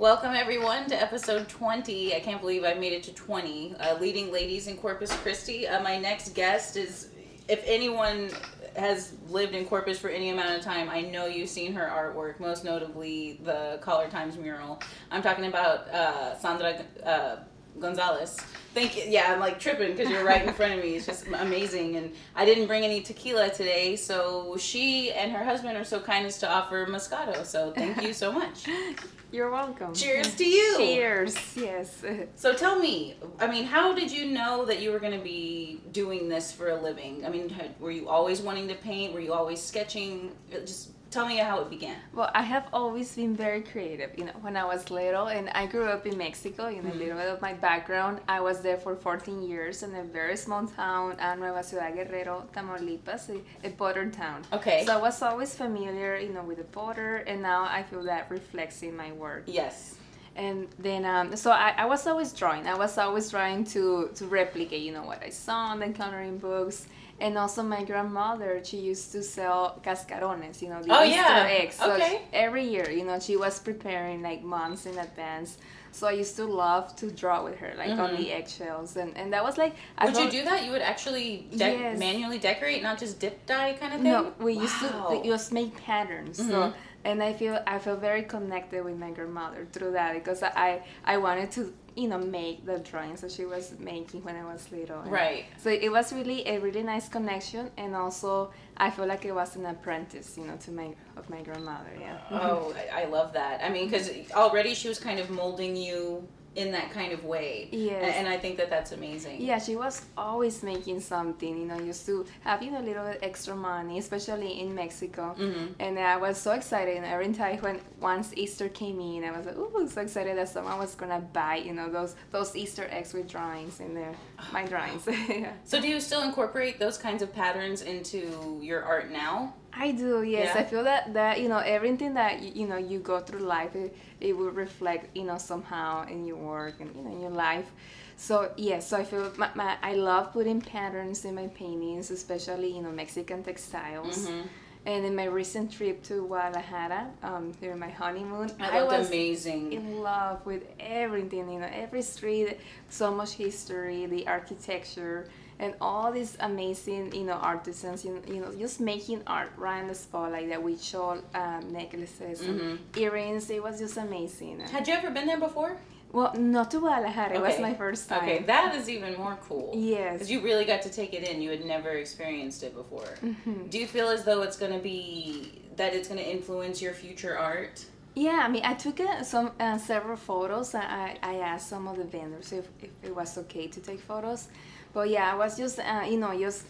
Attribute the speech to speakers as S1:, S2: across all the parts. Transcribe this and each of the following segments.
S1: Welcome everyone to episode 20. I can't believe I made it to 20. Uh, leading ladies in Corpus Christi. Uh, my next guest is, if anyone has lived in Corpus for any amount of time, I know you've seen her artwork, most notably the Caller Times mural. I'm talking about uh, Sandra uh, Gonzalez. Thank you. Yeah, I'm like tripping because you're right in front of me. It's just amazing. And I didn't bring any tequila today, so she and her husband are so kind as to offer Moscato. So thank you so much.
S2: You're welcome.
S1: Cheers to you.
S2: Cheers. Yes.
S1: So tell me, I mean, how did you know that you were going to be doing this for a living? I mean, were you always wanting to paint? Were you always sketching? Just tell me how it began.
S2: Well, I have always been very creative. You know, when I was little, and I grew up in Mexico. You know, a little bit of my background. I was there for 14 years in a very small town, uh, Nueva Ciudad Guerrero, Tamaulipas, a, a border town.
S1: Okay.
S2: So I was always familiar, you know, with the border, and now I feel that reflects in my work.
S1: Yes.
S2: And then um, so I, I was always drawing i was always trying to to replicate you know what i saw in the coloring books and also my grandmother she used to sell cascarones you know the
S1: Oh,
S2: easter
S1: yeah.
S2: eggs so
S1: Okay.
S2: every year you know she was preparing like months in advance so i used to love to draw with her like on the eggshells and, and that was like I
S1: Mm-hmm. Would you do that? You would actually de-
S2: Yes.
S1: manually decorate, not just dip dye kind of thing?
S2: No, we used
S1: Wow.
S2: to just make patterns. So,
S1: Mhm.
S2: And I feel I feel very connected with my grandmother through that because I I wanted to you know make the drawings that she was making when I was little. And
S1: Right.
S2: So it was really a really nice connection, and also I feel like it was an apprentice, you know, to my of my grandmother. Yeah.
S1: Oh, I, I love that. I mean, because already she was kind of molding you in that kind of way.
S2: Yes.
S1: And I think that that's amazing.
S2: Yeah, she was always making something, you know, used to having you know, a little bit extra money, especially in Mexico.
S1: Mhm.
S2: And I was so excited. And every time when once Easter came in, I was like, ooh, so excited that someone was gonna buy, you know, those those Easter eggs with drawings in there, my drawings. yeah.
S1: So do you still incorporate those kinds of patterns into your art now?
S2: I do, yes.
S1: Yeah.
S2: I feel that that you know everything that you, you know you go through life, it, it will reflect you know somehow in your work and you know in your life. So yes, so I feel my, my I love putting patterns in my paintings, especially you know Mexican textiles.
S1: Mhm.
S2: And in my recent trip to Guadalajara, um, during my honeymoon,
S1: I looked
S2: was
S1: amazing.
S2: in love with everything. You know, every street, so much history, the architecture, and all these amazing, you know, artisans. You know, you know just making art right on the spot like that with shawl um, necklaces, and earrings. It was just amazing.
S1: Had you ever been there before?
S2: Well, not to Guadalajara. It was my first time.
S1: Okay, that is even more cool.
S2: Yes.
S1: Because you really got to take it in. You had never experienced it before.
S2: Mm-hmm.
S1: Do you feel as though it's going to be that it's going to influence your future art?
S2: Yeah, I mean, I took uh, some uh, several photos. I, I asked some of the vendors if, if it was okay to take photos, but yeah, I was just uh, you know just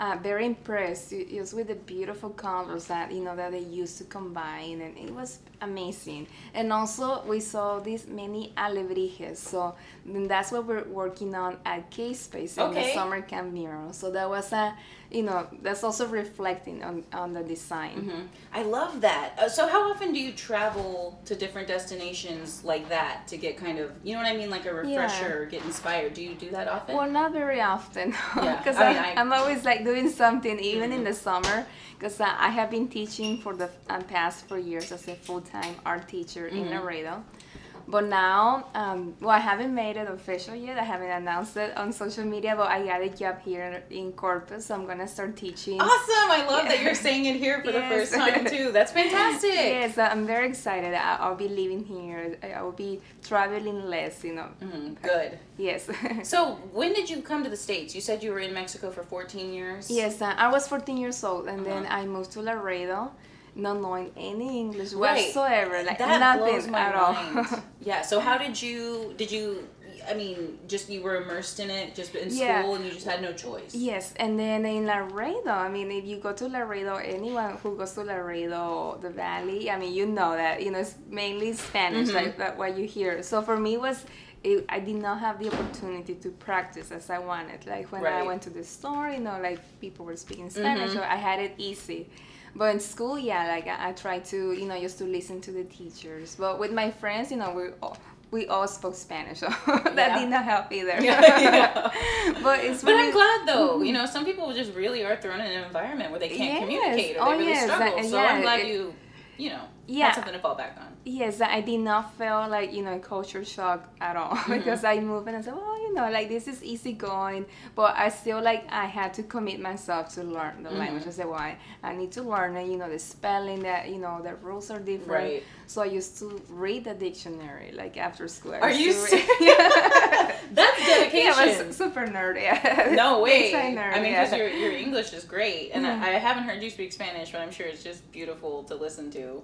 S2: uh, very impressed ju- just with the beautiful colors that you know that they used to combine, and it was amazing. And also we saw these many alebrijes, so then that's what we're working on at K Space in the summer camp mural. So that was a you know that's also reflecting on on the design.
S1: hmm I love that. Uh, so, how often do you travel to different destinations like that to get kind of, you know what I mean, like a refresher, or get inspired? Do you do that often?
S2: Well, not very often,
S1: Yeah,
S2: because
S1: I mean, I- Mm-hmm.
S2: I'm always like doing something, even in the summer, because uh, I have been teaching for the um, past four years as a full-time art teacher in
S1: Mm-hmm.
S2: Laredo. But now, um, well, I haven't made it official yet. I haven't announced it on social media, but I got a job here in Corpus, so I'm gonna start teaching.
S1: awesome! I love that you're saying it here for the first time too. That's fantastic.
S2: Yes, I'm very excited. I'll be living here. I will be traveling less, you know.
S1: Mhm, Good.
S2: Yes.
S1: So, when did you come to the states? You said you were in Mexico for 14 years.
S2: Yes, I was 14 years old, and then
S1: Uh-huh.
S2: I moved to Laredo, not knowing any English
S1: Right.
S2: whatsoever, like
S1: that
S2: nothing
S1: blows my
S2: at all.
S1: mind. yeah. So, how did you? Did you? I mean, just you were immersed in it, just in
S2: Yeah.
S1: school, and you just had no choice.
S2: yes, and then in Laredo, I mean, if you go to Laredo, anyone who goes to Laredo, the Valley, I mean, you know that you know it's mainly Spanish,
S1: Mhm.
S2: like that what you hear. So for me, it was it, I did not have the opportunity to practice as I wanted. Like when I went to the store, you know, like people were speaking Spanish,
S1: Mhm.
S2: so I had it easy. But in school, yeah, like I, I tried to, you know, just to listen to the teachers. But with my friends, you know, we all, we all spoke Spanish, so that
S1: Yeah.
S2: did not help either.
S1: Yeah, yeah.
S2: but it's
S1: But
S2: really,
S1: I'm glad though. You mm-hmm. know, some people just really are thrown in an environment where they can't
S2: Yes.
S1: communicate or
S2: Oh,
S1: they really
S2: yes,
S1: struggle.
S2: that-
S1: so I'm glad
S2: it-
S1: you, you know,
S2: Yeah.
S1: Had something to fall back on.
S2: Yes, I did not feel like you know culture shock at all
S1: Mm-hmm.
S2: because I moved and I said, well, you know, like this is easy going, but I still like I had to commit myself to learn the language.
S1: Mm-hmm.
S2: I said, well, I, I need to learn it. You know, the spelling that you know the rules are different.
S1: Right.
S2: So I used to read the dictionary like after school. I
S1: Are you serious? That's
S2: Yeah, I
S1: dedication.
S2: was super nerdy. Yeah.
S1: No way.
S2: Nerd,
S1: I mean,
S2: yeah.
S1: because your, your English is great, and
S2: Mhm.
S1: I, I haven't heard you speak Spanish, but I'm sure it's just beautiful to listen to.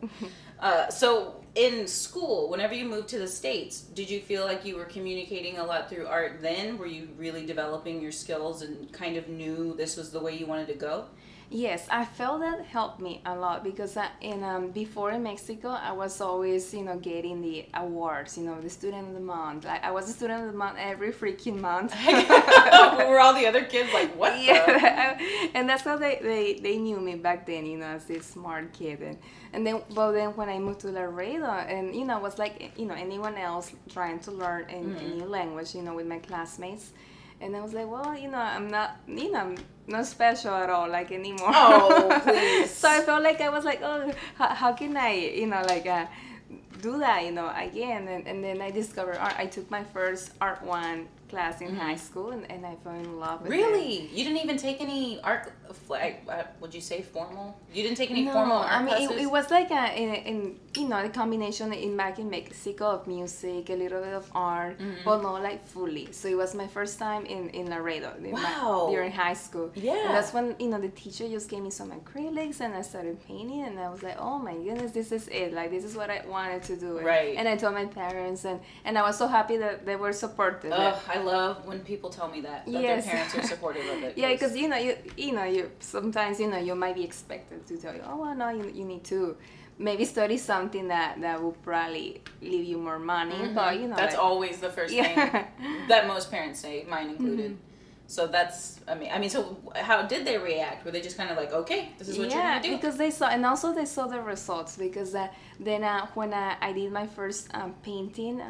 S1: Uh, so, in school, whenever you moved to the States, did you feel like you were communicating a lot through art then? Were you really developing your skills and kind of knew this was the way you wanted to go?
S2: Yes, I felt that helped me a lot because I, in um, before in Mexico, I was always you know getting the awards, you know, the student of the month. Like I was a student of the month every freaking month.
S1: we were all the other kids like, what
S2: yeah, and that's how they, they, they knew me back then, you know, as this smart kid. And, and then, but then when I moved to Laredo, and you know, was like, you know, anyone else trying to learn a, a
S1: Mhm.
S2: new language, you know, with my classmates. And I was like, well, you know, I'm not, you know, I'm not special at all, like anymore.
S1: Oh, please.
S2: so I felt like I was like, oh, how, how can I, you know, like, uh, do that, you know, again. And, and then I discovered art. I took my first art one class in
S1: Mhm.
S2: high school, and, and I fell in love with it.
S1: Really? You didn't even take any art, like, uh, would you say formal? You didn't take any
S2: no,
S1: formal art
S2: I mean
S1: classes?
S2: it, it was like a in, in you know the combination in back in Mexico of music, a little bit of art,
S1: Mhm.
S2: but not like fully. So it was my first time in in Laredo in my- during high school.
S1: Yeah.
S2: and that's when you know the teacher just gave me some acrylics and I started painting, and I was like, oh my goodness, this is it. Like this is what I wanted to do. And,
S1: Right.
S2: And I told my parents, and and I was so happy that they were supportive.
S1: Ugh, I love when people tell me that, that
S2: Yes.
S1: their parents are supportive of it.
S2: Yeah, because you know, you you know, you sometimes you know you might be expected to tell you, oh well, no, you, you need to maybe study something that that will probably leave you more money, but you know,
S1: Mm-hmm. that's
S2: like-
S1: always the first
S2: Yeah.
S1: thing that most parents say, mine included.
S2: Mm-hmm.
S1: So that's, I mean, I mean, so how did they react? Were they just kind of like, okay, this is what
S2: yeah,
S1: you're gonna do?
S2: because they saw, and also they saw the results. Because uh, then uh, when uh, I did my first um, painting,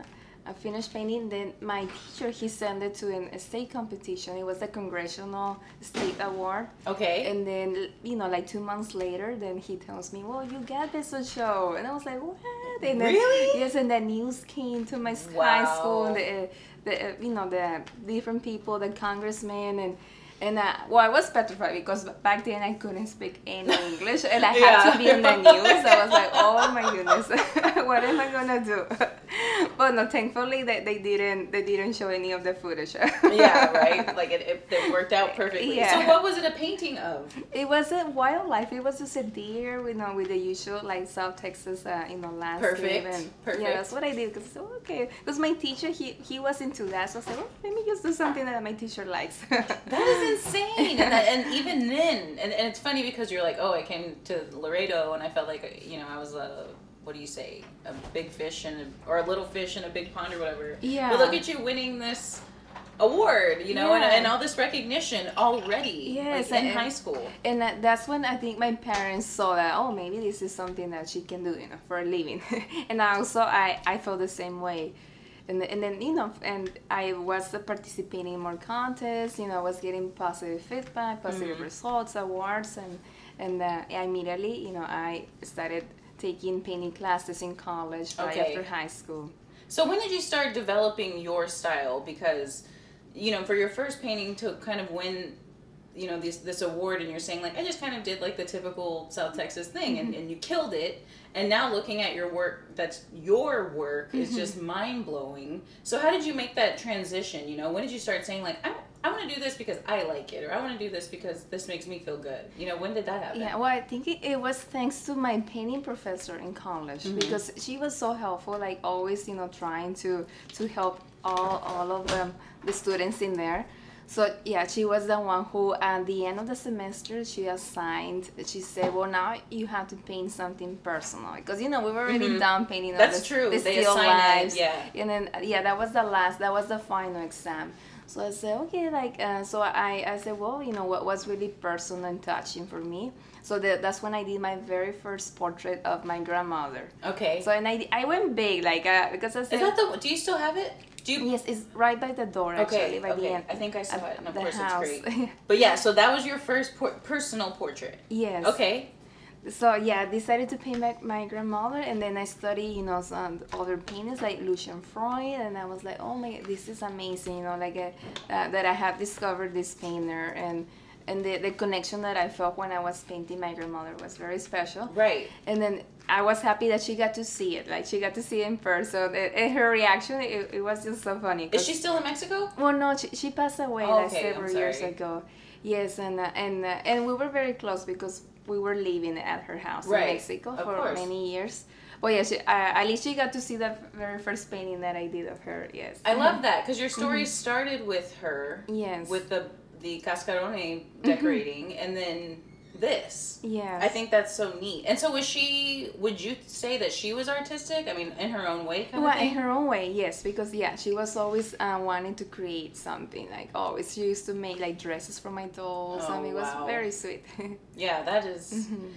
S2: I finished painting. Then my teacher he sent it to an, a state competition. It was a Congressional State Award.
S1: okay.
S2: And then, you know, like two months later, then he tells me, "Well, you got this show," and I was like, "What?" And then,
S1: Really?
S2: Yes, and the news came to my
S1: Wow.
S2: high school, and the, the you know the different people, the congressmen, and and uh, well, I was petrified because back then I couldn't speak any English, and I had
S1: Yeah.
S2: to be in the news. I was like, "Oh my goodness, what am I gonna do?" But no, thankfully they, they didn't they didn't show any of the footage.
S1: yeah, right? Like it, it, it worked out perfectly.
S2: Yeah.
S1: So what was it a painting of?
S2: It wasn't wildlife. It was just a deer, you know, with the usual like South Texas, uh, you know, landscape.
S1: Perfect,
S2: And,
S1: perfect.
S2: Yeah, that's what I did. Cause oh, okay, because my teacher he he was into that, so I said, well, let me just do something that my teacher likes.
S1: That is insane. and, that, and even then, and, and it's funny because you're like, oh, I came to Laredo and I felt like, you know, I was a, what do you say, a big fish and a, or a little fish in a big pond or whatever.
S2: Yeah.
S1: But look at you winning this award, you know, and, and all this recognition already.
S2: Yes,
S1: like, in
S2: and-
S1: high school.
S2: and that, that's when I think my parents saw that oh maybe this is something that she can do you know for a living, and also I I felt the same way. And, and then you know and I was participating in more contests you know I was getting positive feedback positive
S1: Mhm.
S2: results awards and and uh, immediately you know I started taking painting classes in college right
S1: Okay.
S2: after high school
S1: So when did you start developing your style? Because, you know, for your first painting to kind of win, you know, this this award, and you're saying like I just kind of did like the typical South Texas thing, and, and you killed it. And now looking at your work, that's your work is just mind blowing. So how did you make that transition? You know, when did you start saying like I I want to do this because I like it, or I want to do this because this makes me feel good? You know, when did that happen?
S2: Yeah, well, I think it, it was thanks to my painting professor in college
S1: Mhm.
S2: because she was so helpful, like always, you know, trying to to help all all of them the students in there. So yeah, she was the one who, at the end of the semester, she assigned. She said, "Well, now you have to paint something personal because you know we were already
S1: Mhm.
S2: done painting.
S1: That's
S2: the,
S1: true.
S2: The
S1: They assign it, yeah.
S2: And then yeah, that was the last. That was the final exam. So I said, okay, like, uh, so I, I said, well, you know, what was really personal and touching for me. So that, that's when I did my very first portrait of my grandmother.
S1: Okay.
S2: So and I, I went big, like, uh, because I said,
S1: is that the? Do you still have it? Do you?
S2: yes, it's right by the door actually,
S1: Okay,
S2: by the
S1: okay.
S2: end.
S1: I think I saw it, and of
S2: the
S1: course it's
S2: house.
S1: great. But yeah, so that was your first por- personal portrait.
S2: yes.
S1: Okay.
S2: so yeah, I decided to paint my, my grandmother, and then I studied, you know, some other painters like Lucian Freud, and I was like, oh my, this is amazing, you know, like uh, uh, that I have discovered this painter, and and the, the connection that I felt when I was painting my grandmother was very special.
S1: Right.
S2: And then I was happy that she got to see it, like she got to see it in person, and, and her reaction, it, it was just so funny.
S1: Is she still in Mexico?
S2: well, no, she, she passed away
S1: Oh,
S2: like
S1: okay,
S2: several years ago. Yes, and uh, and uh, and we were very close because we were living at her house
S1: Right,
S2: in Mexico
S1: of
S2: for
S1: course.
S2: many years. Well, yeah, she, uh, at least she got to see the very first painting that I did of her. Yes,
S1: I love that because your story started with her,
S2: Yes.
S1: with the the cascarone decorating, and then this.
S2: Yeah.
S1: I think that's so neat. And so, was she? Would you say that she was artistic? I mean, in her own way, kind
S2: Well, in her own way, yes, because yeah, she was always uh, wanting to create something. Like always, she used to make like dresses for my dolls.
S1: Oh,
S2: mean, it was very sweet.
S1: Yeah, that is-
S2: Mm-hmm.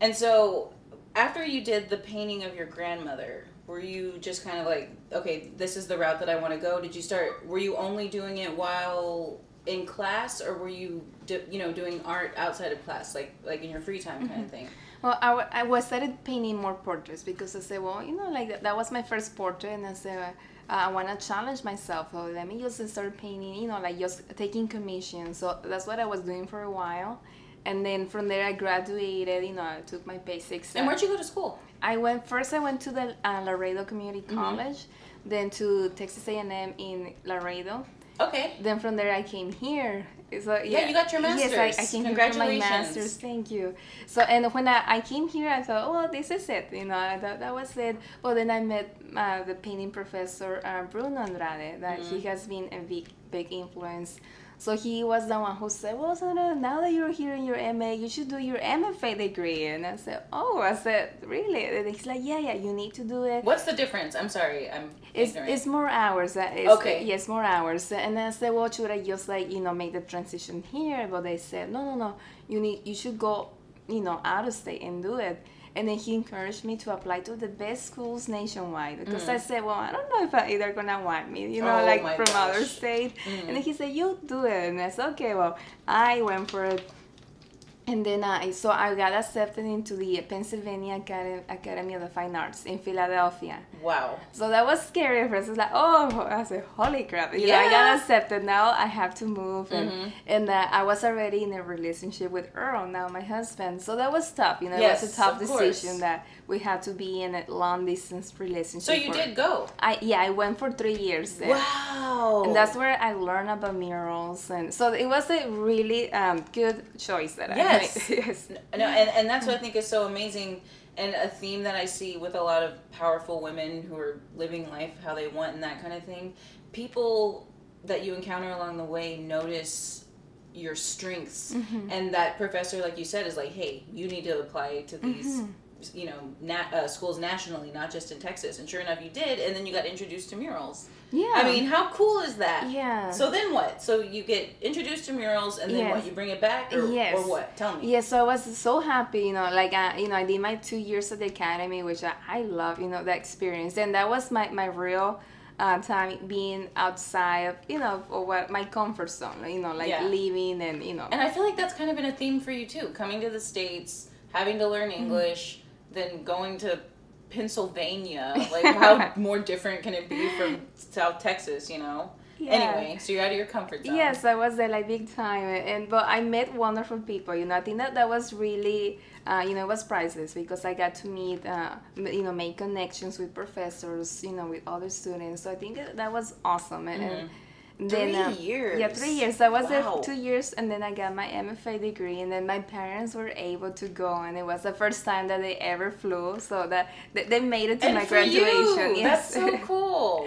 S1: And so, after you did the painting of your grandmother, were you just kind of like, okay, this is the route that I want to go? Did you start? Were you only doing it while in class, or were you, do, you know, doing art outside of class, like like in your free time kind
S2: Mm-hmm.
S1: of thing?
S2: Well, I, I was started painting more portraits because I said, well, you know, like that, that was my first portrait, and I said, uh, I want to challenge myself. So let me just start painting, you know, like just taking commissions. So that's what I was doing for a while, and then from there I graduated. You know, I took my basics.
S1: And where'd you go to school?
S2: I went first. I went to the uh, Laredo Community
S1: Mm-hmm.
S2: College, then to Texas A&M in Laredo.
S1: Okay.
S2: Then from there I came here. So
S1: Yeah, you got your master's.
S2: Yes, I, I came here for my master's. Thank you. So and when I, I came here, I thought, oh, this is it. You know, I thought that was it. Well, then I met uh, the painting professor uh, Bruno Andrade. That he
S1: Mm-hmm.
S2: has been a big big influence. So he was the one who said, well, Sandra, now that you're here in your MA, you should do your MFA degree. And I said, oh, I said, really? And he's like, yeah, yeah, you need to do it.
S1: What's the difference? I'm sorry, I'm
S2: It's,
S1: ignorant.
S2: it's more hours. uh, It's,
S1: Okay.
S2: Yes, more hours. And then I said, well, should I just like you know make the transition here? But they said, no, no, no. You need you should go, you know, out of state and do it. And then he encouraged me to apply to the best schools nationwide because I said, well, I don't know if I, they're gonna want me, you know,
S1: Mm. Oh
S2: like from other
S1: gosh. Mm.
S2: state. And then he said, you do it. And I said, okay, well, I went for it. And then I so I got accepted into the Pennsylvania Academy, Academy of the Fine Arts in Philadelphia.
S1: wow.
S2: So that was scary at first. It's like, oh, I said, holy crap! You know, I got accepted. Now I have to move, and
S1: Mhm.
S2: and uh, I was already in a relationship with Earl, now my husband. So that was tough. You know, it
S1: Yes,
S2: was a tough
S1: of course.
S2: decision that we had to be in a long distance relationship.
S1: So you
S2: for-
S1: did go.
S2: I yeah, I went for three years. there.
S1: Wow.
S2: And that's where I learned about murals, and so it was a really um, good choice that
S1: Yes.
S2: I made. yes.
S1: No, and, and that's what I think is so amazing, and a theme that I see with a lot of powerful women who are living life how they want and that kind of thing. People that you encounter along the way notice your strengths,
S2: Mm-hmm.
S1: and that professor, like you said, is like, hey, you need to apply to these.
S2: Mm-hmm.
S1: You know, nat- uh, schools nationally, not just in Texas. And sure enough, you did, and then you got introduced to murals.
S2: Yeah.
S1: I mean, how cool is that?
S2: Yeah.
S1: So then what? So you get introduced to murals, and then
S2: Yes.
S1: what? You bring it back, or,
S2: Yes.
S1: or what? Tell me.
S2: Yes, so I was so happy, you know, like, uh, you know, I did my two years at the academy, which I, I love, you know, that experience. And that was my, my real uh, time being outside of, you know, of what my comfort zone, you know, like
S1: Yeah.
S2: living and, you know.
S1: And I feel like that's kind of been a theme for you too. Coming to the States, having to learn
S2: Mm-hmm.
S1: Then going to Pennsylvania. Like, how more different can it be from South Texas, you know?
S2: Yeah.
S1: Anyway, so you're out of your comfort zone.
S2: Yes, I was there like big time, and but I met wonderful people. You know, I think that that was really, uh, you know, it was priceless because I got to meet, uh, you know, make connections with professors, you know, with other students. So I think that, was awesome. And, and then
S1: Mm-hmm. Three years.
S2: Yeah, three years. I was
S1: Wow.
S2: there for two years, and then I got my MFA degree, and then my parents were able to go, and it was the first time that they ever flew. So that they, made it to
S1: And
S2: my graduation.
S1: you,
S2: Yes.
S1: that's so cool.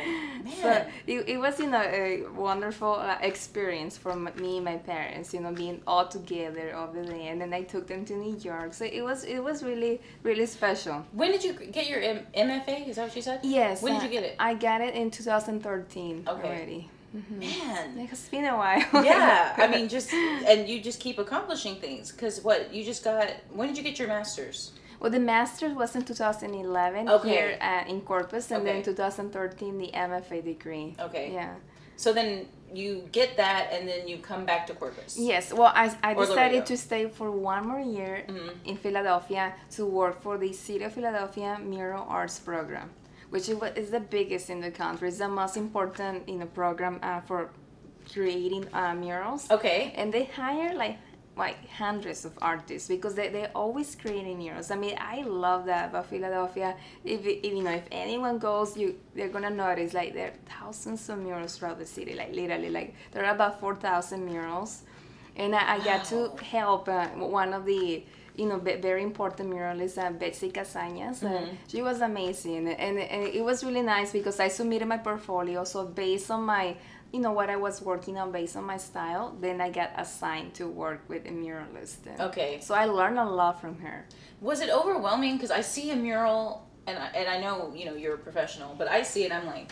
S2: So it, it was, you know, a wonderful uh, experience for m- me and my parents, you know, being all together over there. And then I took them to New York. So it was, it was really, really special.
S1: when did you get your M- MFA? Is that what you said?
S2: Yes.
S1: When did
S2: uh,
S1: you get it?
S2: I got it in 2013
S1: Okay.
S2: already.
S1: Man.
S2: It has been a while.
S1: yeah, I mean, just and you just keep accomplishing things because what you just got. When did you get your master's?
S2: Well, the master's was in 2011
S1: Okay.
S2: here uh, in Corpus, and then 2013 the MFA degree.
S1: Okay.
S2: Yeah.
S1: So then you get that, and then you come back to Corpus.
S2: Yes, well, I, I
S1: Or
S2: decided
S1: Laredo.
S2: to stay for one more year
S1: Mhm.
S2: in Philadelphia to work for the City of Philadelphia Mural Arts Program, which is, what- is the biggest in the country. It's the most important you know, program uh, for creating uh, murals.
S1: Okay.
S2: And they hire like like hundreds of artists because they, they're always creating murals. I mean, I love that about Philadelphia. If, if you know, if anyone goes, you they're gonna notice like there are thousands of murals throughout the city. Like literally, like there are about four thousand murals, and I, I got to help uh, one of the you know ve- very important muralist, uh, Betsy Casañas. Uh,
S1: Mhm.
S2: she was amazing, and, and it was really nice because I submitted my portfolio. So based on my you know what I was working on based on my style, then I got assigned to work with a muralist.
S1: Okay.
S2: So I learned a lot from her.
S1: Was it overwhelming? Because I see a mural, and I, and I know you know you're a professional, but I see it. I'm like,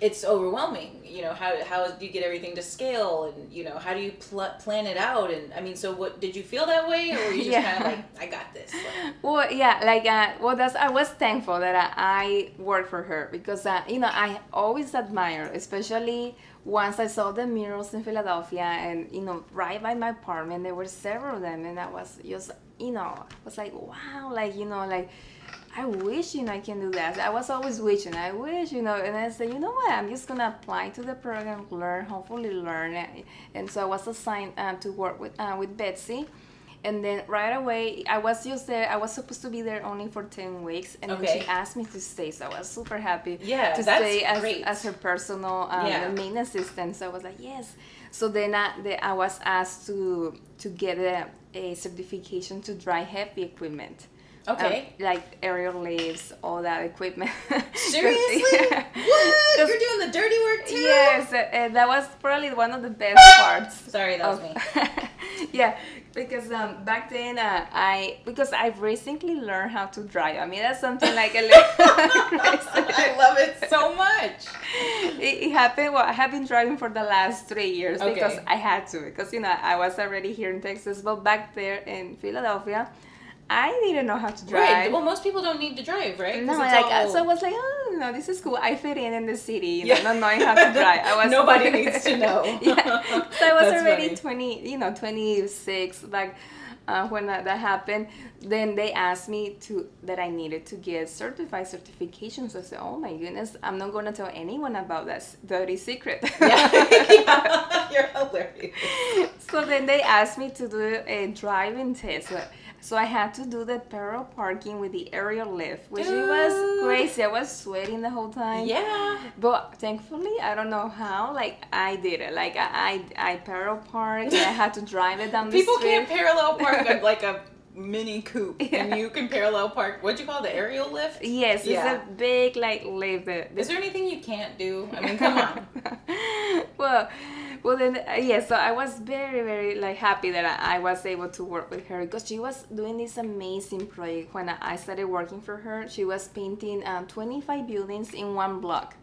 S1: it's overwhelming. You know how how do you get everything to scale, and you know how do you pl- plan it out? And I mean, so what did you feel that way, or were you just
S2: Yeah.
S1: kind of like, I got this? Like,
S2: Well, yeah, like uh, well, that's I was thankful that I, I worked for her because uh, you know I always admire, especially once I saw the murals in Philadelphia and you know right by my apartment there were several of them and I was just you know I was like wow like you know like I wish you know I can do that. I was always wishing I wish you know and I said you know what I'm just gonna apply to the program, learn, hopefully learn it. And so I was assigned uh, to work with uh, with Betsy and then right away i was just there i was supposed to be there only for 10 weeks and then she asked me to stay so i was super happy
S1: Yeah,
S2: to stay as,
S1: great.
S2: as her personal um,
S1: Yeah.
S2: main assistant so i was like yes so then I, the, I was asked to to get a, a certification to dry heavy equipment
S1: okay.
S2: Um, like aerial lifts all that equipment
S1: Seriously?
S2: Yeah.
S1: What? You're doing the dirty work too?
S2: yes and that was probably one of the best parts
S1: Sorry, that was
S2: of-
S1: me.
S2: yeah, because um, back then uh, I because I've recently learned how to drive. I mean that's something like a little crazy.
S1: I love it so much.
S2: It, it happened. Well, I have been driving for the last three years because I had to because you know I was already here in Texas, but back there in Philadelphia, I didn't know how to drive.
S1: Right. Well, most people don't need to drive, right?
S2: no,
S1: it's
S2: like
S1: all-
S2: so I was like, oh no, this is cool. I fit in in the city, you know,
S1: Yeah.
S2: not knowing how to drive. I was
S1: Nobody needs to know.
S2: yeah, so I was
S1: That's
S2: already
S1: funny.
S2: twenty, you know, twenty six, like uh, when that, that happened. Then they asked me to that I needed to get certified certifications. I said, oh my goodness, I'm not gonna tell anyone about that dirty secret.
S1: yeah. yeah. You're hilarious.
S2: so then they asked me to do a driving test. So- So I had to do the parallel parking with the aerial lift, which it was crazy. I was sweating the whole time.
S1: Yeah.
S2: But thankfully, I don't know how. Like I did it. Like I, I, I parallel parked. I had to drive it down the
S1: People can't parallel park like a mini coupe,
S2: Yeah.
S1: and you can parallel park. What'd you call the aerial lift?
S2: Yes, it's a big like lift.
S1: Is there anything you can't do? I mean, come on.
S2: well, well then uh, yeah. So I was very very like happy that I, I was able to work with her because she was doing this amazing project. When I I started working for her, she was painting um, 25 buildings in one block.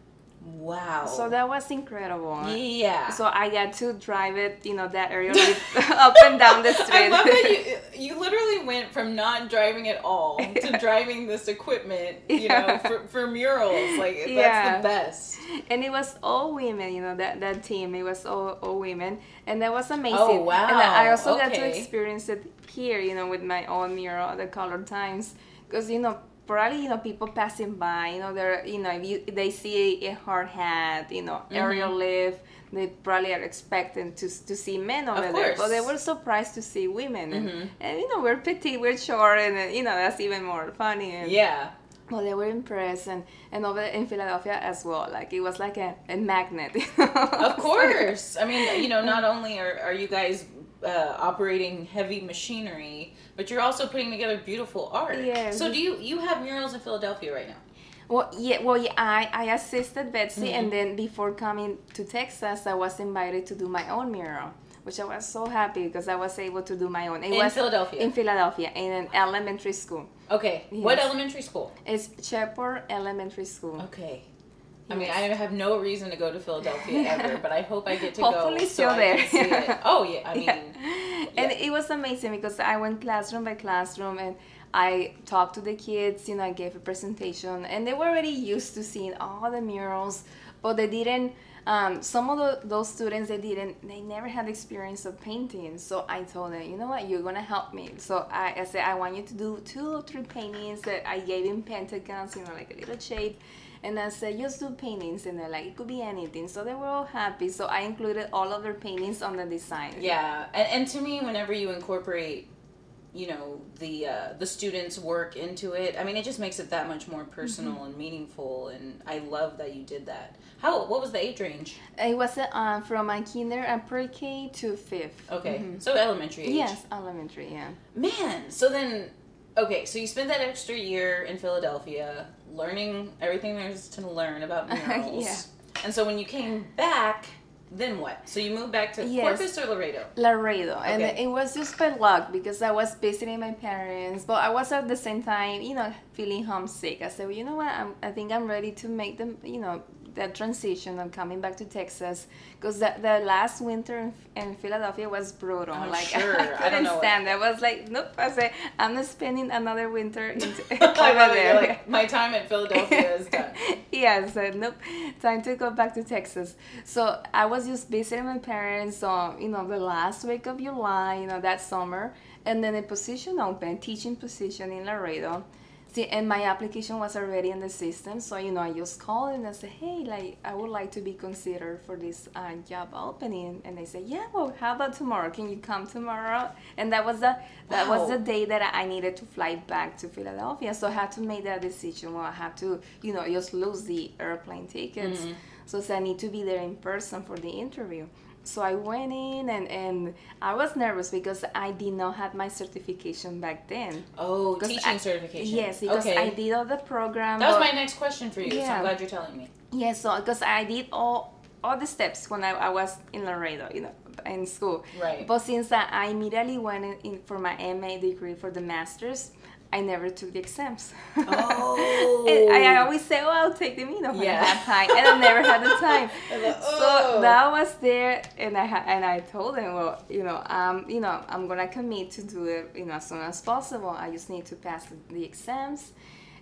S1: Wow.
S2: So that was incredible.
S1: yeah.
S2: So I got to drive it, you know, that area up and down the street.
S1: I love that you you literally went from not driving at all to driving this equipment, you know, for, for murals. Like that's
S2: Yeah.
S1: the best.
S2: and it was all women you know that that team it was all, all women and that was amazing
S1: Oh, wow.
S2: and i also got to experience it here you know with my own mural at the Caller Times because you know probably you know people passing by you know they're you know if you they see a hard hat you know
S1: Mm-hmm.
S2: aerial lift they probably are expecting to to see men over there but they were surprised to see women and,
S1: Mhm.
S2: and you know we're petite we're short and you know that's even more funny and,
S1: Yeah.
S2: well, they were impressed, and, and over in Philadelphia as well. Like it was like a, a magnet. you know?
S1: Of course. I mean, you know, not only are, are you guys uh, operating heavy machinery, but you're also putting together beautiful art.
S2: Yes.
S1: So do you you have murals in Philadelphia right now?
S2: Well, yeah, well, yeah, I, I assisted Betsy,
S1: Mm-hmm.
S2: and then before coming to Texas, I was invited to do my own mural, which I was so happy because I was able to do my own. It
S1: In
S2: was
S1: Philadelphia?
S2: In Philadelphia, in an elementary school.
S1: Okay. What elementary school?
S2: It's Shepherd Elementary School.
S1: Okay. I mean, I have no reason to go to Philadelphia ever, but I hope I get to
S2: Hopefully
S1: go.
S2: still
S1: so
S2: there.
S1: can see it. Oh yeah, I mean,
S2: Yeah. and it was amazing because I went classroom by classroom and I talked to the kids, you know, I gave a presentation, and they were already used to seeing all the murals, but they didn't. Um, some of the, those students they didn't they never had experience of painting so i told them you know what you're gonna help me so i, I said i want you to do two or three paintings that i gave in pentagons you know like a little shape and I said, just do paintings. And they're like, it could be anything. So they were all happy. So I included all of their paintings on the design.
S1: Yeah. And, and to me, whenever you incorporate, you know, the uh, the students' work into it, I mean, it just makes it that much more personal
S2: Mm-hmm.
S1: and meaningful. And I love that you did that. How? What was the age range?
S2: It was uh, from my kinder and pre-K to fifth.
S1: Okay. So elementary age.
S2: Mm-hmm. Yes, elementary, yeah.
S1: Man, so then, okay, so you spent that extra year in Philadelphia learning everything there's to learn about murals.
S2: Yeah.
S1: And so when you came back, then what? So you moved back to
S2: Yes.
S1: Corpus or Laredo?
S2: Laredo, and it was just by luck because I was visiting my parents, but I was at the same time, you know, feeling homesick. I said, well, you know what? I'm, I think I'm ready to make them, you know, that transition of coming back to Texas because the, the last winter in, in Philadelphia was brutal.
S1: I'm
S2: like
S1: sure. I
S2: I
S1: don't
S2: couldn't
S1: know
S2: stand. it. I was like, nope. I said, I'm not spending another winter in,
S1: I
S2: over
S1: love it. You're
S2: there.
S1: like, my time at Philadelphia is done.
S2: yeah, I said nope. Time to go back to Texas. So I was just visiting my parents on you know the last week of July, you know that summer, and then a position open, teaching position in Laredo. See, and my application was already in the system, so you know I just called and I said, hey, like I would like to be considered for this uh, job opening, and they said, yeah, well, how about tomorrow? Can you come tomorrow? And that was the that was the day that I needed to fly back to Philadelphia. So I had to make that decision. Well, I had to, you know, just lose the airplane tickets.
S1: Mm-hmm.
S2: So said I need to be there in person for the interview. So I went in and, and I was nervous because I did not have my certification back then.
S1: Oh, teaching
S2: I-
S1: certification.
S2: Yes, because
S1: okay.
S2: I did all the program.
S1: that was
S2: but-
S1: my next question for you, so I'm glad you're telling me.
S2: Yes, so because I did all all the steps when I, I was in Laredo, you know, in school.
S1: Right.
S2: But since I, I immediately went in, in for my MA degree for the masters, I never took the exams.
S1: Oh.
S2: I, I always say, "Oh, I'll take them," you know, when
S1: Yeah.
S2: I have time, and I never had the time.
S1: I'm like,
S2: So
S1: "Oh."
S2: that was there, and I ha- and I told them, well, you know, um, you know, I'm gonna commit to do it, you know, as soon as possible. I just need to pass the exams,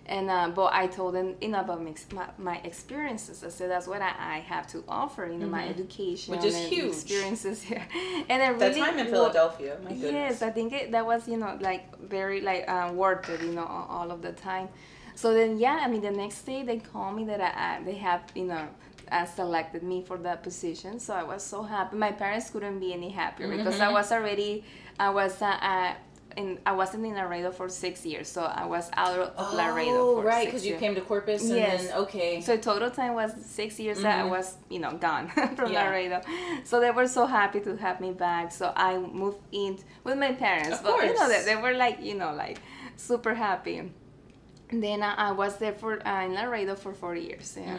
S2: and uh, but I told them, you know, about my, my, experiences. I said that's what I, I have to offer, you know, my education,
S1: Mm-hmm. Which is
S2: and
S1: huge.
S2: experiences here, and I
S1: that
S2: really
S1: time in Philadelphia, my goodness.
S2: Yes, I think it, that was you know like very like uh, worth it, you know, all all of the time. So then yeah, I mean the next day they called me that I, I they have you know uh, selected me for that position. So I was so happy. My parents couldn't be any happier because
S1: Mm-hmm.
S2: I was already I was uh, uh, in I wasn't in Laredo for six years, so I was out of Laredo
S1: Oh,
S2: for
S1: right, because you came to Corpus and
S2: Yes.
S1: then, okay.
S2: So total time was six years that I was, you know, gone from
S1: Mm-hmm. Yeah.
S2: Laredo. So they were so happy to have me back. So I moved in with my parents.
S1: Of
S2: but you know,
S1: course.
S2: they, they were like, you know, like super happy. Then I, I was there for uh, in Laredo for four years. Yeah.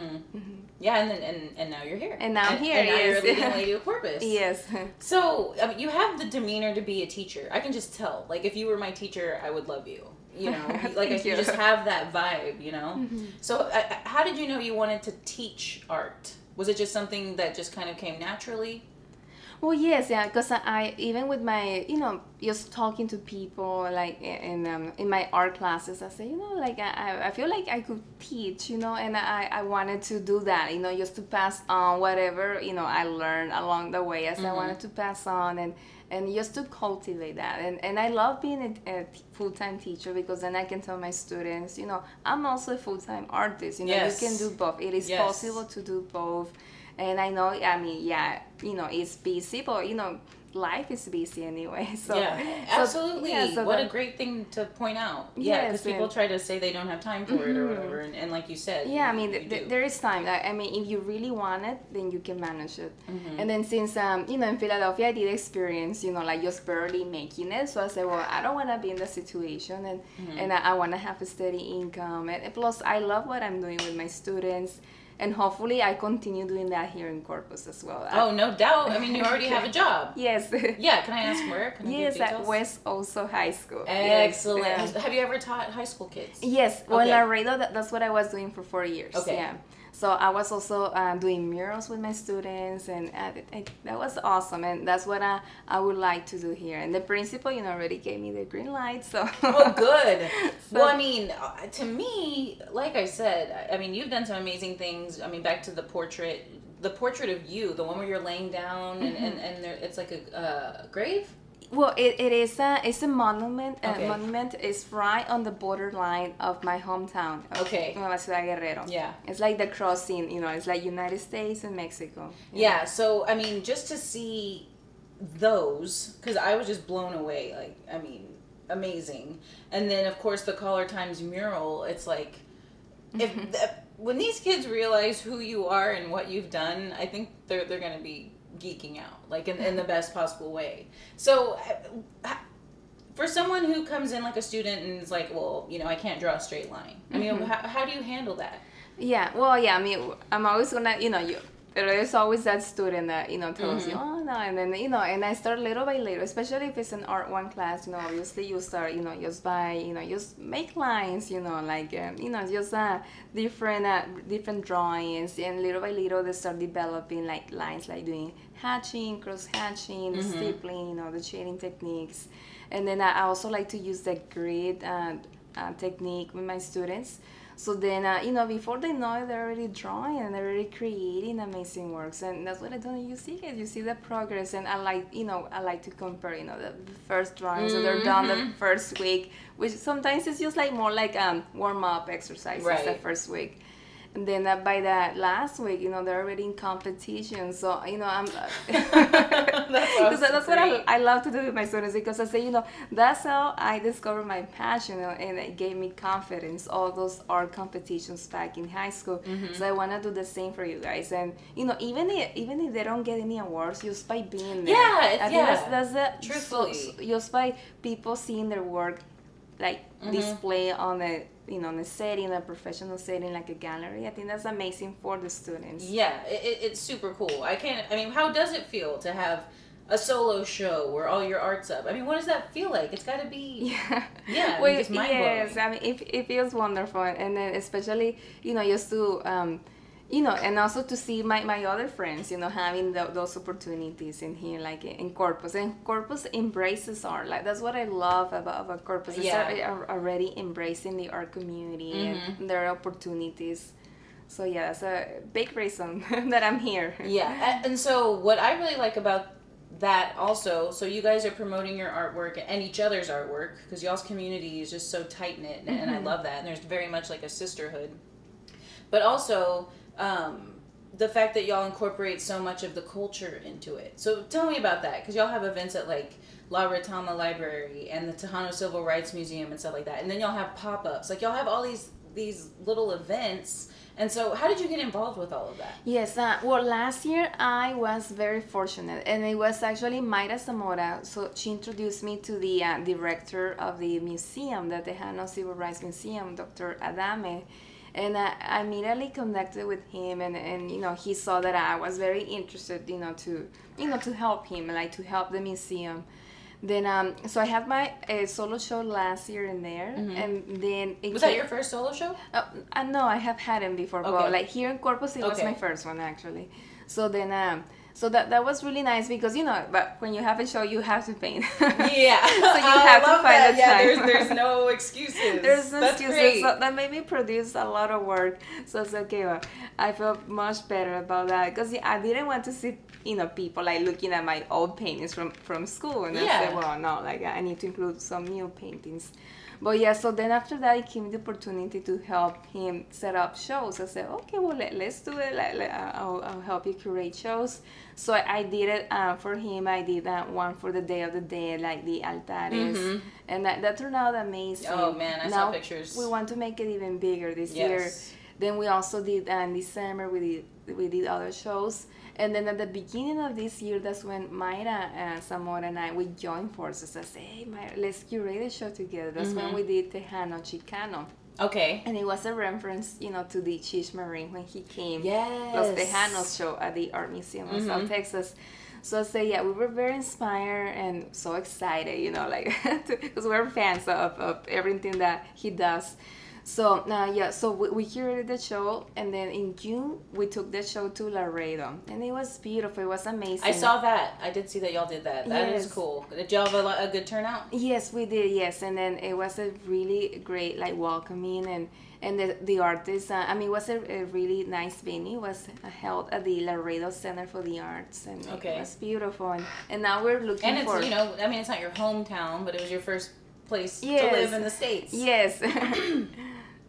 S1: yeah, and then and, and now you're here.
S2: And now I'm here,
S1: And now you're
S2: yes.
S1: leading Lady of Corpus.
S2: Yes.
S1: So I mean, you have the demeanor to be a teacher. I can just tell. Like if you were my teacher, I would love you. You know, like if you
S2: you. Mm-hmm.
S1: just have that vibe. You know. So uh, uh, how did you know you wanted to teach art? Was it just something that just kind of came naturally?
S2: Well, yes, yeah, because I, even with my you know just talking to people like in um, in my art classes, I say you know like I, I feel like I could teach, you know, and I, I wanted to do that, you know, just to pass on whatever you know I learned along the way, as I wanted to pass on and and just to cultivate that, and and I love being a, a full time teacher because then I can tell my students, you know, I'm also a full time artist, you know,
S1: Yes.
S2: you can do both. It is
S1: Yes.
S2: possible to do both and I know, I mean, yeah, you know, it's busy, but you know, life is busy anyway. So
S1: yeah,
S2: so-
S1: absolutely.
S2: yeah, so
S1: what a great thing to point out. Yeah, because
S2: Yes,
S1: people try to say they don't have time for it or whatever, and, and like you said,
S2: yeah, I mean, th- th- there is time. I mean, if you really want it, then you can manage it.
S1: Mm-hmm.
S2: And then since um, you know, in Philadelphia, I did experience, you know, like just barely making it. So I said, well, I don't want to be in that situation, and
S1: Mm-hmm.
S2: and I, I want to have a steady income. And plus, I love what I'm doing with my students, and hopefully, I continue doing that here in Corpus as well.
S1: Oh, no doubt. I mean, you already have a job.
S2: yes.
S1: Yeah, can I ask where? Can I
S2: Yes, at? West Oso High School.
S1: Excellent. Has- Have you ever taught high school kids?
S2: Yes, well, in
S1: Okay.
S2: Laredo, that, that's what I was doing for four years.
S1: Okay.
S2: Yeah. So I was also uh, doing murals with my students, and uh, that was awesome. And that's what I, I would like to do here. And the principal, you know, already gave me the green light. So
S1: oh, good. so, well, I mean, uh, to me, like I said, I mean, you've done some amazing things. I mean, back to the portrait, the portrait of you, the one where you're laying down, and mm-hmm. and, and there, it's like a uh, grave.
S2: Well, it, it is a it's a monument. Okay. monument is right on the borderline of my hometown.
S1: Okay.
S2: Nueva Ciudad Guerrero.
S1: Yeah.
S2: It's like the crossing. You know, it's like United States and Mexico.
S1: Yeah. so I mean, just to see those, because I was just blown away. Like, I mean, amazing. And then of course the Caller Times mural. It's like, if mm-hmm. the, when these kids realize who you are and what you've done, I think they're they're gonna be geeking out, like in, in the best possible way. So, for someone who comes in like a student and is like, well, you know, I can't draw a straight line. I mean, mm-hmm. how, how do you handle that?
S2: Yeah, well, yeah, I mean, I'm always gonna, you know, you there's always that student that you know tells mm-hmm. you oh no and then you know and i start little by little especially if it's an art one class you know obviously you start you know just by you know just make lines you know like um, you know just uh, different uh, different drawings and little by little they start developing like lines like doing hatching cross hatching mm-hmm. stippling you know the shading techniques and then i also like to use the grid uh, uh technique with my students so then, uh, you know, before they know it, they're already drawing and they're already creating amazing works, and that's what I do. You see it, you see the progress, and I like, you know, I like to compare, you know, the, first drawings, mm-hmm. so they're done the mm-hmm. first week, which sometimes it's just like more like um warm up exercises right. the first week and then uh, by that last week, you know, they're already in competition. So, you know, I'm because that's, that's what I, I love to do with my students because I say, you know, that's how I discovered my passion and it gave me confidence. All those art competitions back in high school. Mm-hmm. So I want to do the same for you guys. And you know, even if even if they don't get any awards, just by being there,
S1: yeah, I
S2: yeah.
S1: that's,
S2: that's the truthfully, so, just by people seeing their work like mm-hmm. display on the you know in a setting a professional setting like a gallery i think that's amazing for the students
S1: yeah it, it's super cool i can't i mean how does it feel to have a solo show where all your art's up. I mean, what does that feel like? It's got to be yeah, yeah. well, I mean, yes,
S2: I mean, it, it feels wonderful, and then especially you know just to um, you know, and also to see my, my other friends, you know, having the, those opportunities in here, like in Corpus. And Corpus embraces art. Like that's what I love about, about Corpus. Yeah. It's already embracing the art community mm-hmm. and their opportunities. So yeah, that's a big reason that I'm here.
S1: Yeah, and so what I really like about that also, so you guys are promoting your artwork and each other's artwork because y'all's community is just so tight knit, and, mm-hmm. and I mm-hmm. love that. And there's very much like a sisterhood, but also um, the fact that y'all incorporate so much of the culture into it. So tell me about that, because y'all have events at like La Retama Library and the Tejano Civil Rights Museum and stuff like that, and then y'all have pop ups. Like y'all have all these these little events. And so, how did you get involved with all of that?
S2: Yes, uh, well, last year I was very fortunate, and it was actually Mayra Zamora. So she introduced me to the uh, director of the museum, the Tejano Civil Rights Museum, Dr. Adame and I, I immediately connected with him and, and you know he saw that I was very interested you know to you know to help him like to help the museum then um so I had my uh, solo show last year in there mm-hmm. and then
S1: was that your first solo show?
S2: Uh, uh, no, I have had him before, okay. but like here in Corpus it okay. was my first one actually. So then um so that that was really nice because you know, but when you have a show, you have to paint.
S1: yeah. so you I have to find that. the yeah, There's, there's no excuses.
S2: there's no That's excuses. Great. So that made me produce a lot of work. So it's okay. Well, I felt much better about that because I didn't want to see you know people like looking at my old paintings from from school and yeah. I said, well, no, like I need to include some new paintings. But yeah, so then after that, it came the opportunity to help him set up shows. I said, okay, well, let, us do it. Let, let, I'll, I'll, help you curate shows. So I, I did it uh, for him. I did that one for the Day of the Dead, like the altares. Mm-hmm. And that, that turned out amazing.
S1: Oh, man, I now, saw pictures.
S2: We want to make it even bigger this yes. year. Then we also did, uh, in December, we did, we did other shows. And then at the beginning of this year, that's when Mayra uh, Zamora and I we joined forces. I said, "Hey, Mayra, let's curate a show together." That's mm-hmm. when we did Tejano Chicano.
S1: Okay.
S2: And it was a reference, you know, to the Cheech Marin when he came.
S1: Yes.
S2: Los Tejanos show at the Art Museum of mm-hmm. South Texas. So I say, yeah, we were very inspired and so excited, you know, like, because we're fans of, of everything that he does. So uh, yeah, so we, we curated the show, and then in June we took the show to Laredo, and it was beautiful. It was amazing.
S1: I saw that. I did see that y'all did that. That is
S2: Yes.
S1: cool. Did y'all have a, a good turnout?
S2: Yes, we did. Yes, and then it was a really great, like welcoming, and and the the artists. Uh, I mean, it was a, a really nice venue. It was held at the Laredo Center for the Arts, and
S1: Okay.
S2: it was beautiful. And, and now we're looking
S1: And it's
S2: for
S1: you know, I mean, it's not your hometown, but it was your first place to live in the states.
S2: Yes.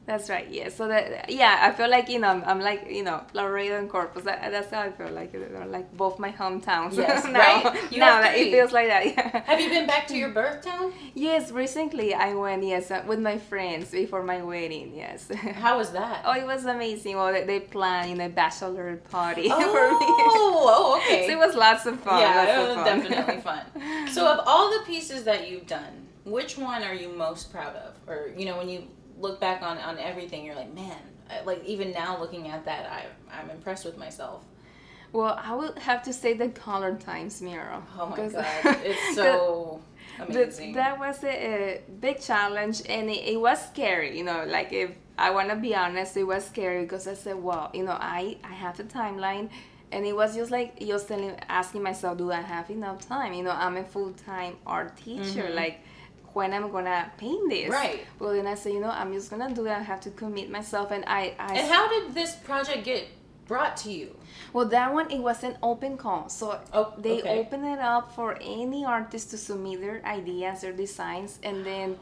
S2: That's right. Yeah. So that yeah, I feel like you know I'm, I'm like you know Laredo and Corpus. That, that's how I feel like they're like both my hometowns.
S1: Yes,
S2: now,
S1: right? You
S2: now that it feels like that. Yeah.
S1: Have you been back to your birth town?
S2: Yes, recently I went yes uh, with my friends before my wedding. Yes.
S1: How was that?
S2: oh, it was amazing. Well, they, they planned a bachelor party
S1: oh,
S2: for me.
S1: oh, okay.
S2: So it was lots of fun.
S1: yeah,
S2: lots
S1: it
S2: of
S1: was
S2: fun.
S1: definitely fun. So, of all the pieces that you've done, which one are you most proud of? Or you know, when you look back on on everything, you're like, man, like even now looking at that, I I'm impressed with myself.
S2: Well, I would have to say the Caller Times mirror.
S1: Oh my god, it's so amazing.
S2: that was a, a big challenge and it, it was scary you know like if i want to be honest it was scary because i said well you know i i have a timeline and it was just like just telling asking myself do i have enough time you know i'm a full-time art teacher
S1: Mhm.
S2: like when i'm gonna paint this
S1: Right.
S2: well then i said you know i'm just gonna do it i have to commit myself and i i
S1: and how did this project get brought to you?
S2: well, that one it was an open call, so
S1: Oh,
S2: they
S1: okay.
S2: open it up for any artist to submit their ideas their designs, and then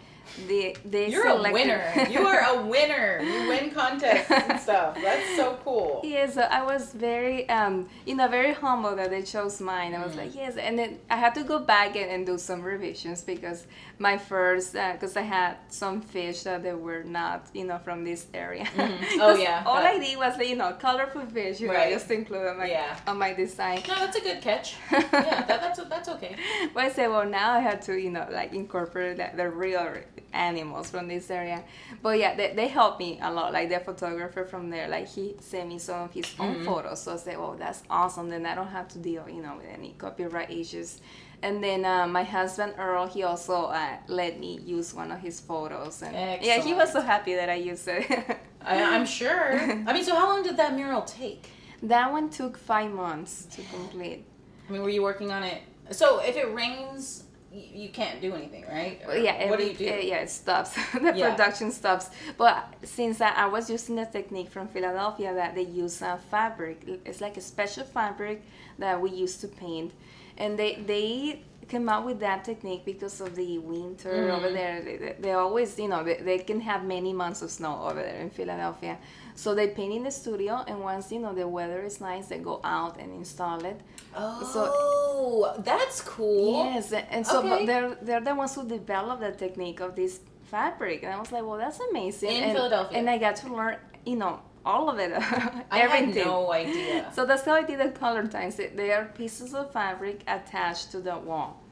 S2: they they
S1: You're a winner. You are a winner. You win contests and stuff. That's so cool.
S2: Yeah, so I was very, um, you know, very humble that they chose mine. I was
S1: Mm.
S2: like, yes, and then I had to go back and, and do some revisions because my first, because I had some fish that they were not, you know, from this area.
S1: Oh yeah,
S2: All
S1: that-
S2: I did was, you know, colorful fish, you
S1: Right.
S2: know, just include on my
S1: Yeah.
S2: on my design.
S1: No, that's a good catch. Yeah, that, that's that's okay.
S2: But I said, well, now I had to, you know, like incorporate the, the real animals from this area. But yeah, they, they helped me a lot. Like the photographer from there, like he sent me some of his own
S1: Mm-hmm.
S2: photos. So I said, well, that's awesome. Then I don't have to deal, you know, with any copyright issues. And then uh, my husband Earl, he also uh, let me use one of his photos, and yeah, he was so happy that I used it.
S1: I, I'm sure. I mean, so how long did that mural take?
S2: that one took five months to complete.
S1: I mean, were you working on it? So if it rains, you can't do anything, right? Or
S2: yeah,
S1: what do you do?
S2: uh, yeah, it stops. the
S1: Yeah.
S2: production stops. But since I, I was using a technique from Philadelphia that they use uh, fabric, it's like a special fabric that we use to paint, and they they came out with that technique because of the winter over
S1: Mhm.
S2: there. They, they, always, you know, they, they can have many months of snow over there in Philadelphia. So they paint in the studio, and once you know the weather is nice, they go out and install it.
S1: Oh, that's cool.
S2: Yes, and so
S1: Okay.
S2: they're they're the ones who developed the technique of this fabric, and I was like, well, that's amazing.
S1: In
S2: and,
S1: Philadelphia.
S2: and I got to learn, you know, all of it,
S1: I
S2: everything.
S1: had no idea.
S2: So that's how I did the Caller Times. They- are pieces of fabric attached to the wall.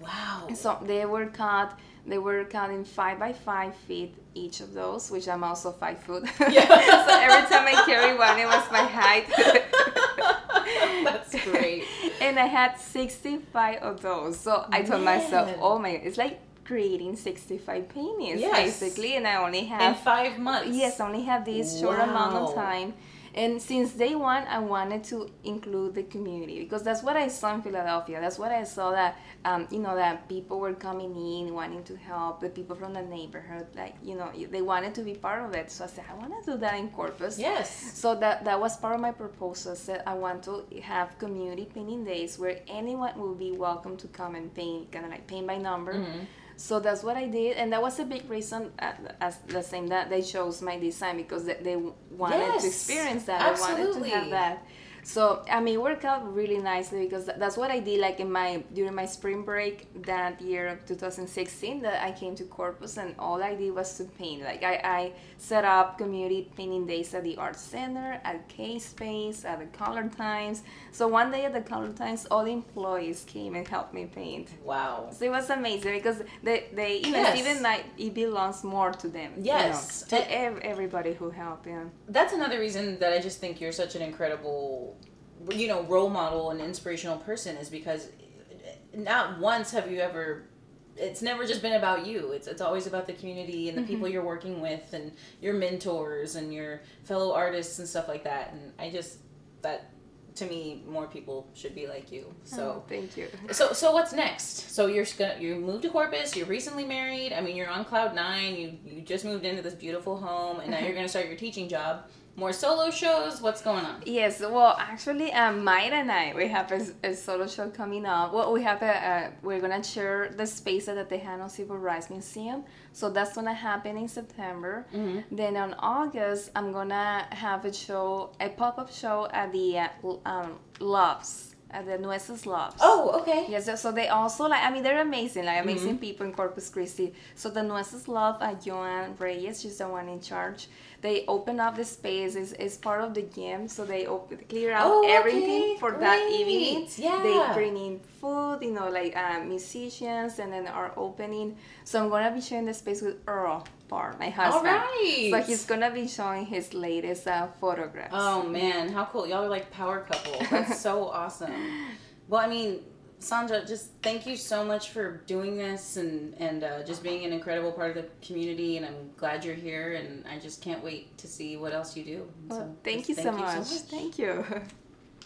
S1: wow.
S2: And so they were cut. They were cut in five by five feet each of those, which I'm also five foot.
S1: Yeah.
S2: so every time I carry one, it was my height.
S1: That's great.
S2: and I had 65 of those. So I told myself, oh my, it's like creating 65 paintings
S1: Yes.
S2: basically. And I only have In
S1: five months.
S2: yes, I only have this short amount of time. And since day one, I wanted to include the community because that's what I saw in Philadelphia. That's what I saw that, um, you know, that people were coming in wanting to help, the people from the neighborhood, like, you know, they wanted to be part of it. So I said, I want to do that in Corpus.
S1: Yes.
S2: So that that was part of my proposal. I said I want to have community painting days where anyone will be welcome to come and paint, kind of like paint by number.
S1: Mhm.
S2: So that's what I did, and that was a big reason, uh, as the same that they chose my design because they, they wanted
S1: Yes,
S2: to experience that. I wanted to
S1: absolutely.
S2: have that. So I mean, it worked out really nicely because that's what I did. Like in my during my spring break that year of 2016, that I came to Corpus, and all I did was to paint. Like I, I set up community painting days at the art center, at K Space, at the Caller Times. So one day at the Caller Times, all the employees came and helped me paint.
S1: Wow.
S2: So it was amazing because they, they you know,
S1: Yes.
S2: even like it belongs more to them. you know,
S1: Yes.
S2: to ev- everybody who helped. Yeah.
S1: That's another reason that I just think you're such an incredible, you know, role model and inspirational person is because not once have you ever it's never just been about you. It's it's always about the community and the people
S2: Mm-hmm.
S1: you're working with and your mentors and your fellow artists and stuff like that. And I just that to me more people should be like you. So
S2: Oh, thank you.
S1: so so what's next? So you're gonna you moved to Corpus. You're recently married. I mean, you're on cloud nine. You you just moved into this beautiful home, and now you're gonna start your teaching job. More solo shows. What's going on?
S2: Yes, well, actually, um, Maya and I, we have a, a solo show coming up. Well, we have a, a we're gonna share the space at the Tejano Civil Rights Museum. So that's gonna happen in September.
S1: Mm-hmm.
S2: Then on August, I'm gonna have a show, a pop up show at the uh, um, Loves, at the Nueces Loves.
S1: Oh, okay.
S2: Yes, so- so they also like I mean they're amazing, like amazing
S1: Mm-hmm.
S2: people in Corpus Christi. So the Nueces love uh, Joan Reyes, she's the one in charge. They open up the space, it's, it's part of the gym, so they open, clear out
S1: Oh, okay,
S2: everything for that
S1: great.
S2: evening.
S1: Yeah.
S2: They bring in food, you know, like uh, musicians, and then are opening. So I'm gonna be sharing the space with Earl Barr, my husband.
S1: right.
S2: So he's gonna be showing his latest uh, photographs.
S1: Oh man, how cool! Y'all are like power couple. That's so awesome. Well, I mean, Sandra, just thank you so much for doing this and and uh, just being an incredible part of the community. And I'm glad you're here. And I just can't wait to see what else you do.
S2: Well,
S1: So
S2: thank
S1: just
S2: you so much. Thank you.